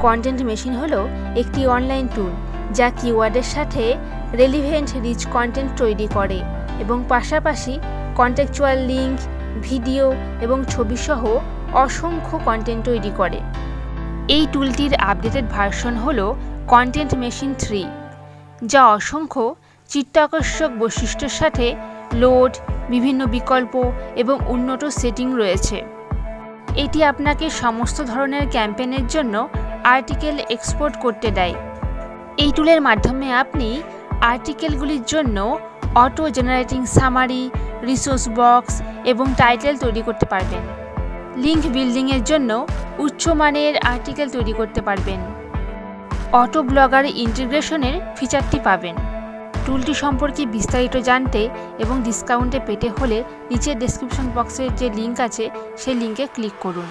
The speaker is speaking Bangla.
কন্টেন্ট মেশিন হলো একটি অনলাইন টুল যা কিওয়ার্ডের সাথে রেলিভেন্ট রিচ কন্টেন্ট তৈরি করে এবং পাশাপাশি কন্টেকচুয়াল লিঙ্ক ভিডিও এবং ছবিসহ অসংখ্য কন্টেন্ট তৈরি করে। এই টুলটির আপডেটেড ভার্সন হল কন্টেন্ট মেশিন থ্রি যা অসংখ্য চিত্তাকর্ষক বৈশিষ্ট্যের সাথে লোড বিভিন্ন বিকল্প এবং উন্নত সেটিং রয়েছে। এটি আপনাকে সমস্ত ধরনের ক্যাম্পেনের জন্য আর্টিকেল এক্সপোর্ট করতে দেয়। এই টুলের মাধ্যমে আপনি আর্টিকেলগুলির জন্য auto generating summary resource box এবং টাইটেল তৈরি করতে পারবেন। লিঙ্ক বিল্ডিংয়ের জন্য উচ্চমানের আর্টিকেল তৈরি করতে পারবেন। অটো ব্লগার ইন্টিগ্রেশনের ফিচারটি পাবেন। টুলটি সম্পর্কে বিস্তারিত জানতে এবং ডিসকাউন্টে পেতে হলে নিচের ডেসক্রিপশন বক্সের যে লিঙ্ক আছে, সেই লিঙ্কে ক্লিক করুন।